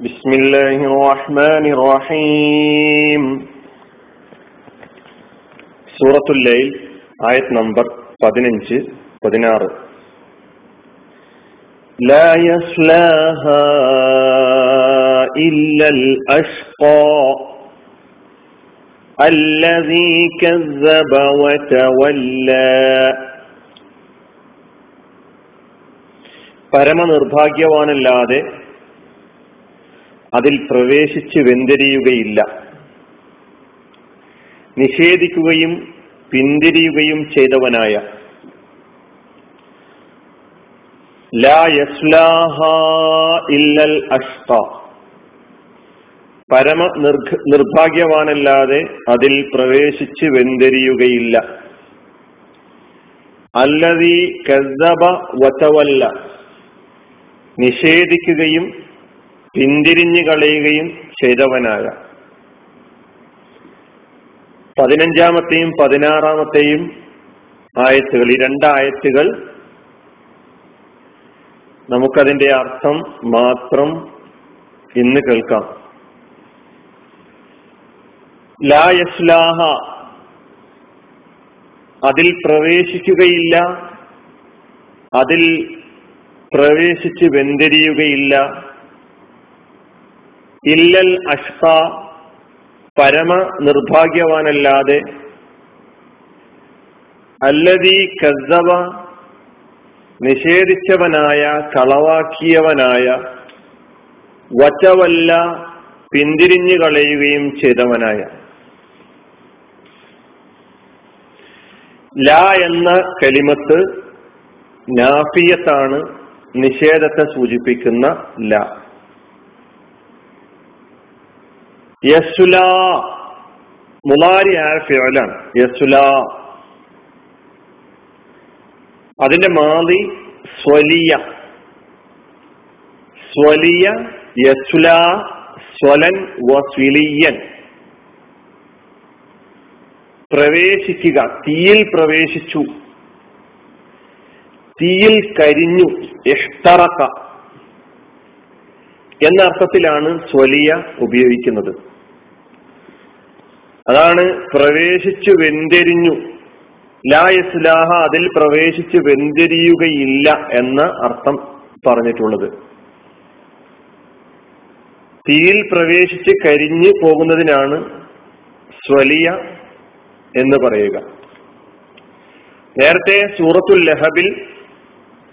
بسم الله الرحمن الرحيم സൂറത്തുൽ ലൈൽ ആയത് നമ്പർ പതിനഞ്ച് പതിനാറ് لا يصلاها إلا الأشقى الذي كذب وتولى പരമനിർഭാഗ്യവാനല്ലാതെ അതിൽ പ്രവേശിച്ച് വെന്തിരിയുകയില്ല. നിഷേധിക്കുകയും പിന്തിരിയുകയും ചെയ്തവനായ. ഇല്ലൽ അഷ്ക പരമ നിർഭാഗ്യവാനല്ലാതെ അതിൽ പ്രവേശിച്ച് വെന്തിരിയുകയില്ല. അല്ലതീ കസബ വതവല്ല. നിഷേധിക്കുകയും പിന്തിരിഞ്ഞു കളയുകയും ചെയ്തവനായ. പതിനഞ്ചാമത്തെയും പതിനാറാമത്തെയും ആയത്തുകൾ ഈ രണ്ടായത്തുകൾ നമുക്കതിന്റെ അർത്ഥം മാത്രം ഇന്ന് കേൾക്കാം. ലായസ്ലാഹ അതിൽ പ്രവേശിക്കുകയില്ല അതിൽ പ്രവേശിച്ച് വെന്തിരിയുകയില്ല. ഇല്ലൽ അഷ്ക പരമ നിർഭാഗ്യവാനല്ലാതെ. അല്ലതി കസവ നിഷേധിച്ചവനായ കളവാക്കിയവനായ വച്ചവല്ല പിന്തിരിഞ്ഞു കളയുകയും ചെയ്തവനായ. ല എന്ന കലിമത്ത് നാഫിയത്താണ് നിഷേധത്തെ സൂചിപ്പിക്കുന്ന ല. യസുല മുലാരിയായ യസുല അതിന്റെ മാതി സ്വലിയ. സ്വലിയ യസുല സ്വലൻ വസ്വിലിയൻ. പ്രവേശിക്കുക തീയിൽ പ്രവേശിച്ചു. തീയിൽ കരിഞ്ഞു ഇഷ്തറക്ക. എന്ന അർത്ഥത്തിലാണ് സ്വലിയ ഉപയോഗിക്കുന്നത്. അതാണ് പ്രവേശിച്ചു വെന്തെരിഞ്ഞു. ലാ ഇസ്ലാഹ അതിൽ പ്രവേശിച്ച് വെന്തിരിയുകയില്ല എന്ന അർത്ഥം പറഞ്ഞിട്ടുള്ളത്. തീയിൽ പ്രവേശിച്ച് കരിഞ്ഞു പോകുന്നതിനാണ് സ്വലിയ എന്ന് പറയുക. നേരത്തെ സൂറത്തുൽ ലഹബിൽ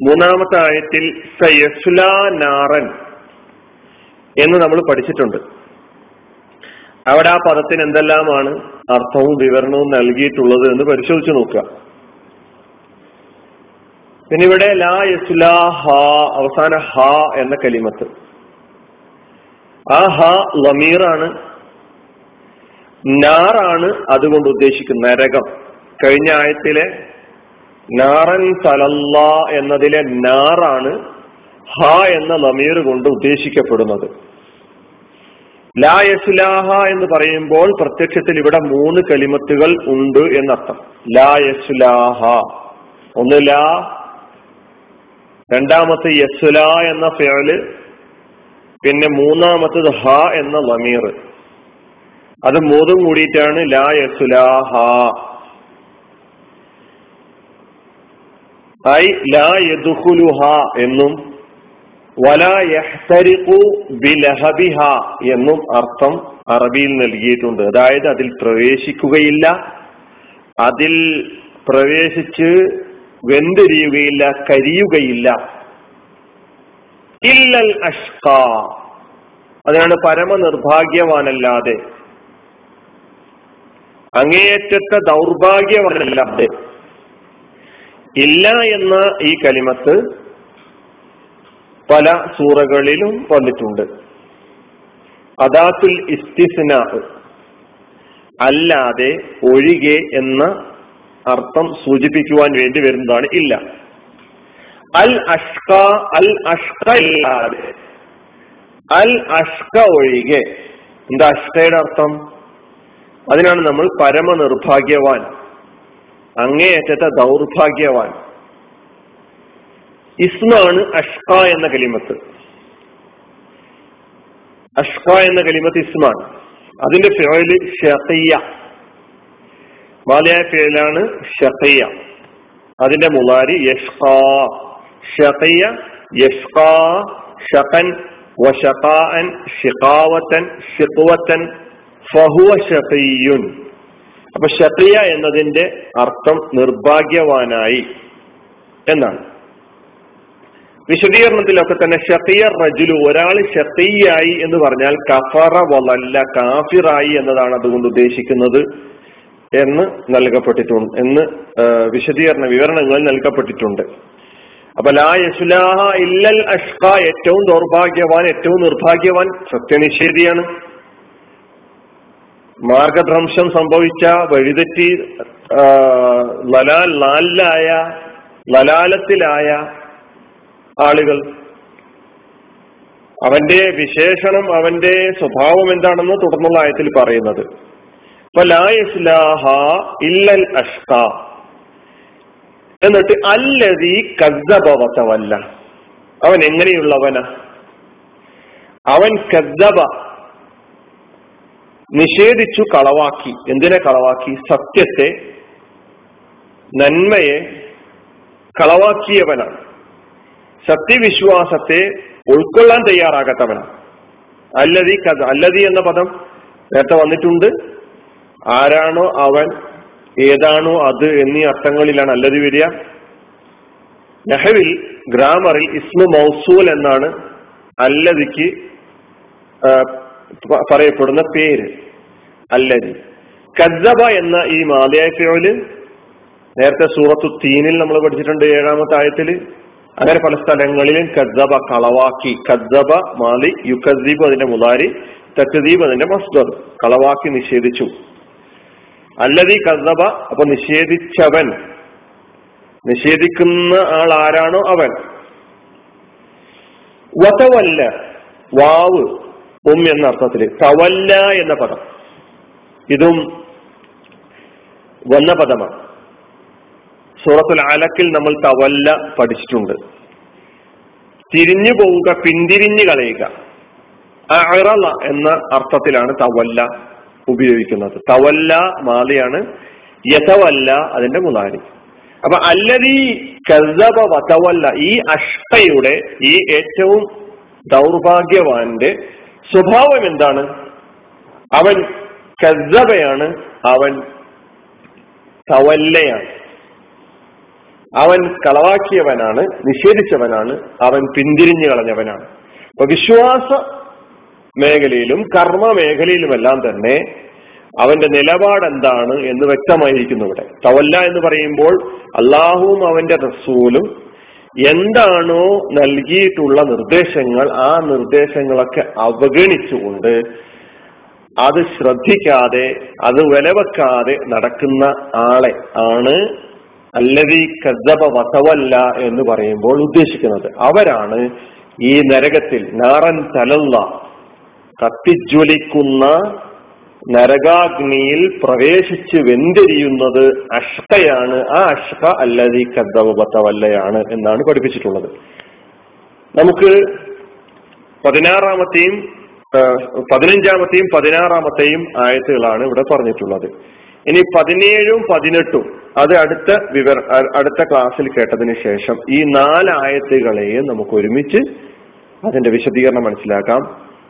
മൂന്നാമത്തെ ആയത്തിൽ സയസ്ലാ നാറൻ എന്ന് നമ്മൾ പഠിച്ചിട്ടുണ്ട്. അവിടെ ആ പദത്തിന് എന്തെല്ലാമാണ് അർത്ഥവും വിവരണവും നൽകിയിട്ടുള്ളത് എന്ന് പരിശോധിച്ചു നോക്കുക. പിന്നെ ഇവിടെ ലാ യസുല ഹ അവസാന ഹ എന്ന കലിമത്ത്. ആ ഹ ലമീറാണ് നാറാണ് അതുകൊണ്ട് ഉദ്ദേശിക്കുന്നത് നരകം. കഴിഞ്ഞ ആയത്തിലെ നാറൻ സലല്ല എന്നതിലെ നാറാണ് ഹ എന്ന ലമീർ കൊണ്ട് ഉദ്ദേശിക്കപ്പെടുന്നത്. ലാ യസുലാഹ എന്ന് പറയുമ്പോൾ പ്രത്യക്ഷത്തിൽ ഇവിടെ മൂന്ന് കലിമത്തുകൾ ഉണ്ട് എന്നർത്ഥം. ലാ യസുലാഹ. ഒന്ന് ലാ രണ്ടാമത്തെ യസുല എന്ന ഫേൽ പിന്നെ മൂന്നാമത്തത് ഹ എന്ന ലമീർ അത് മൂന്നും കൂടിയിട്ടാണ് ലാ യസുലാഹ. ഐ ലാ യദുഹുലുഹ എന്നും ബിലഹബിഹ എന്നും അർത്ഥം അറബിയിൽ നൽകിയിട്ടുണ്ട്. അതായത് അതിൽ പ്രവേശിക്കുകയില്ല. അതിൽ പ്രവേശിച്ച് വെന്തെരിയുകയില്ല കരിയുകയില്ല. ഇല്ലൽ അഷ്ക അതിനാണ് പരമനിർഭാഗ്യവാനല്ലാതെ. അങ്ങേയറ്റത്തെ ദൗർഭാഗ്യവാനല്ലാതെ. ഇല്ല എന്ന ഈ കലിമത്ത് പല സൂറകളിലും വന്നിട്ടുണ്ട്. അദാത്തുൽ ഇസ്തിസ്ന അല്ലാതെ ഒഴികെ എന്ന അർത്ഥം സൂചിപ്പിക്കുവാൻ വേണ്ടി വരുന്നതാണ് ഇല്ല. അൽ അഷ്ക അൽ അഷ്ക ഇല്ലാതെ അൽ അഷ്ക ഒഴികെ എന്താ അഷ്കയുടെ അർത്ഥം? അതിനാണ് നമ്മൾ പരമ നിർഭാഗ്യവാൻ അങ്ങേയറ്റത്തെ ദൗർഭാഗ്യവാൻ. ഇസ്മാണ് അഷ്ക എന്ന കലിമത്ത്. അഷ്ക എന്ന കലിമത്ത് ഇസ്മാണ്. അതിന്റെ പേരിൽ ഷഹയ്യ മാലയായ പേരിലാണ് ഷഹയ്യ അതിന്റെ മുളാരി യഷ്കാ. ഷഹയ്യ യഷ്കാ ഷഖൻ വഷഖാൻ ഷിഖാവത്തൻ ഷിഖ്വത്തൻ ഫഹുവ ഷഖിയുൻ. അപ്പൊ ഷഖിയ എന്നതിന്റെ അർത്ഥം നിർഭാഗ്യവാനായി എന്നാണ്. വിശദീകരണത്തിലൊക്കെ തന്നെ ഷത്തിയ റജുലു ഒരാൾ ഷത്തിയായി എന്ന് പറഞ്ഞാൽ കഫറ വലല്ല കാഫിറായി എന്നതാണ് അതുകൊണ്ട് ഉദ്ദേശിക്കുന്നത് എന്ന് നൽകപ്പെട്ടിട്ടുണ്ട് എന്ന് വിശദീകരണ വിവരണങ്ങൾ നൽകപ്പെട്ടിട്ടുണ്ട്. അപ്പൊ ലാ യസുലാഹ ഇല്ലൽ അഷ്ക ഏറ്റവും ദൗർഭാഗ്യവാൻ ഏറ്റവും നിർഭാഗ്യവാൻ സത്യനിഷേധിയാണ്. മാർഗഭ്രംശം സംഭവിച്ച വഴിതെറ്റി ലലാൽ ലാലായ ലലാലത്തിലായ ആളുകൾ. അവന്റെ വിശേഷണം അവന്റെ സ്വഭാവം എന്താണെന്ന് തുടർന്നുള്ള ആയത്തിൽ പറയുന്നത്. ഇല്ലൽ അഷ്ക എന്നിട്ട് അല്ലതി കദ്ദബവത്തവല്ല അവൻ എങ്ങനെയുള്ളവന? അവൻ കസബ നിഷേധിച്ചു കളവാക്കി. എന്തിനെ കളവാക്കി? സത്യത്തെ നന്മയെ കളവാക്കിയവനാണ് സത്യവിശ്വാസത്തെ ഉൾക്കൊള്ളാൻ തയ്യാറാകാത്തവനാണ് അല്ലതി കഥ അല്ലതി എന്ന പദം നേരത്തെ വന്നിട്ടുണ്ട്. ആരാണോ അവൻ ഏതാണോ അത് എന്നീ അർത്ഥങ്ങളിലാണ് അല്ലതി വരിക. നെഹവിൽ ഗ്രാമറിൽ ഇസ്മു മൗസൂൽ എന്നാണ് അല്ലതിക്ക് പറയപ്പെടുന്ന പേര്. അല്ലതി കദ്ദബ എന്ന ഈ മാതയാഫിയോൽ നേരത്തെ സൂറത്തു തീനിൽ നമ്മൾ പഠിച്ചിട്ടുണ്ട് ഏഴാമത്തെ ആയത്തിൽ. അങ്ങനെ പല സ്ഥലങ്ങളിലും കദ്ദബ കളവാക്കി. കദ്ദബ മാലി യുക്കദ്ദീബ് അതിന്റെ മുതാരി തക്ദീബ് അതിന്റെ മസ്ദർ. കളവാക്കി നിഷേധിച്ചു. അല്ലതി കദ്ദബ അപ്പൊ നിഷേധിച്ചവൻ. നിഷേധിക്കുന്ന ആൾ ആരാണോ അവൻ. വതവല്ല വാവ് ഉം എന്ന അർത്ഥത്തിൽ തവല്ല എന്ന പദം. ഇതും വന്ന പദമാണ്. സൂറത്തുൽ അലക്കിൽ നമ്മൾ തവല്ല പഠിച്ചിട്ടുണ്ട്. തിരിഞ്ഞു പോവുക പിന്തിരിഞ്ഞു കളയുക. അറള എന്ന അർത്ഥത്തിലാണ് തവല്ല ഉപയോഗിക്കുന്നത്. തവല്ല മാലയാണ് യഥവല്ല അതിന്റെ മുതാരി. അപ്പൊ അല്ലതി കസബ ഈ അഷ്ടയുടെ ഈ ഏറ്റവും ദൗർഭാഗ്യവാന്റെ സ്വഭാവം എന്താണ്? അവൻ കസബയാണ് അവൻ തവല്ലയാണ്. അവൻ കളവാക്കിയവനാണ് നിഷേധിച്ചവനാണ് അവൻ പിന്തിരിഞ്ഞു കളഞ്ഞവനാണ്. അപ്പൊ വിശ്വാസ മേഖലയിലും കർമ്മ മേഖലയിലുമെല്ലാം തന്നെ അവന്റെ നിലപാട് എന്താണ് എന്ന് വ്യക്തമായിരിക്കുന്നു ഇവിടെ. തവല്ല എന്ന് പറയുമ്പോൾ അള്ളാഹുവും അവന്റെ റസൂലും എന്താണോ നൽകിയിട്ടുള്ള നിർദ്ദേശങ്ങൾ ആ നിർദ്ദേശങ്ങളൊക്കെ അവഗണിച്ചുകൊണ്ട് അത് ശ്രദ്ധിക്കാതെ അത് വിലവെക്കാതെ നടക്കുന്ന ആളെ ആണ് അല്ലവി കസബ വസവല്ല എന്ന് പറയുമ്പോൾ ഉദ്ദേശിക്കുന്നത്. അവരാണ് ഈ നരകത്തിൽ നാറൻ തലല്ല കത്തിജ്വലിക്കുന്ന നരകാഗ്നിയിൽ പ്രവേശിച്ച് വെന്തിരിയുന്നത് അഷ്കയാണ്. ആ അഷ്ക അല്ലതി കസബ വസവല്ലയാണ് എന്നാണ് പഠിപ്പിച്ചിട്ടുള്ളത്. നമുക്ക് പതിനാറാമത്തെയും പതിനഞ്ചാമത്തെയും പതിനാറാമത്തെയും ആയത്തുകളാണ് ഇവിടെ പറഞ്ഞിട്ടുള്ളത്. ഇനി പതിനേഴും പതിനെട്ടും അത് അടുത്ത വിവര അടുത്ത ക്ലാസ്സിൽ കേട്ടതിന് ശേഷം ഈ നാല് ആയത്തുകളെയും നമുക്ക് ഒരുമിച്ച് അതിന്റെ വിശദീകരണം മനസ്സിലാക്കാം.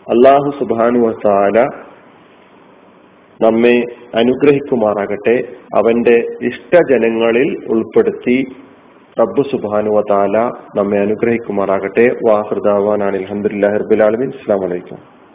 അള്ളാഹു സുബാനു വസാല നമ്മെ അനുഗ്രഹിക്കുമാറാകട്ടെ. അവന്റെ ഇഷ്ടജനങ്ങളിൽ ഉൾപ്പെടുത്തി റബ്ബു സുബാനു താല നമ്മെ അനുഗ്രഹിക്കുമാറാകട്ടെ. വാഹൃദാവാൻ അലഹമുല്ലാ ഹർബുലാലമിൻ അസ്സാം വലൈക്കും